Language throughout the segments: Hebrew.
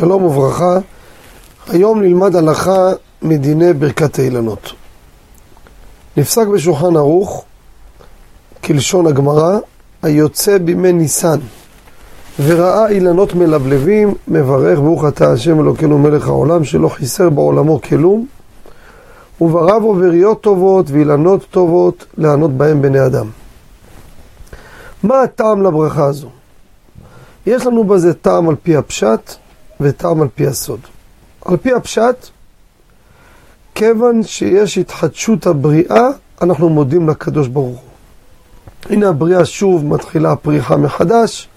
שלום וברכה, היום נלמד הלכה מדיני ברכת האילנות. נפסק בשולחן ערוך, כלשון הגמרא, היוצא בימי ניסן וראה אילנות מלבלבים, מברך ברוך אתה השם אלוקינו מלך העולם שלא חיסר בעולמו כלום וברא בו בריות טובות ואילנות טובות לענות בהם בני אדם. מה הטעם לברכה הזו? יש לנו בזה טעם על פי הפשט וטעם על פי הסוד. על פי הפשט, כיוון שיש התחדשות הבריאה, אנחנו מודים לקדוש ברוך הוא. הנה הבריאה שוב מתחילה הפריחה מחדש,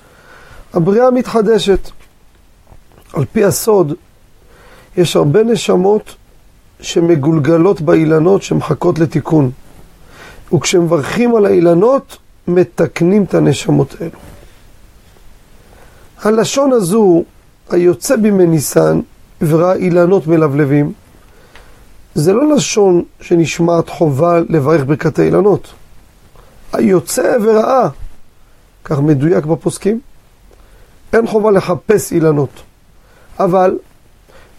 הבריאה מתחדשת. על פי הסוד, יש הרבה נשמות שמגולגלות באילנות שמחכות לתיקון. וכשמברכים על האילנות, מתקנים את הנשמות האלו. הלשון הזו, היוצא בימי ניסן וראה אילנות מלבלבים, זה לא לשון שנשמעת חובה לברך ברכת האילנות. היוצא וראה, כך מדויק בפוסקים, אין חובה לחפש אילנות. אבל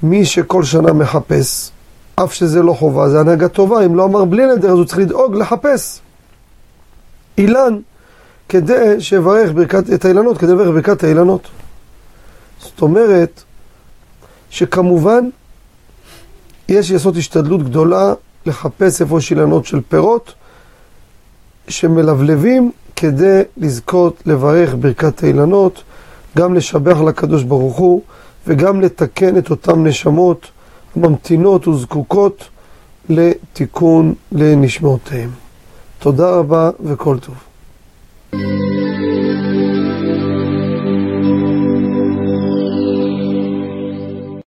מי שכל שנה מחפש, אף שזה לא חובה, זה הנהגה טובה, אם לא אמר בלי נדר, אז הוא צריך לדאוג לחפש. אילן, כדי שיברך ברכת, את האילנות, כדי לברך ברכת האילנות. זאת אומרת, שכמובן, יש לעשות השתדלות גדולה לחפש איפה יש אילנות של פירות שמלבלבים כדי לזכות לברך ברכת האילנות, גם לשבח לקדוש ברוך הוא וגם לתקן את אותן נשמות ממתינות וזקוקות לתיקון לנשמותיהם. תודה רבה וכל טוב.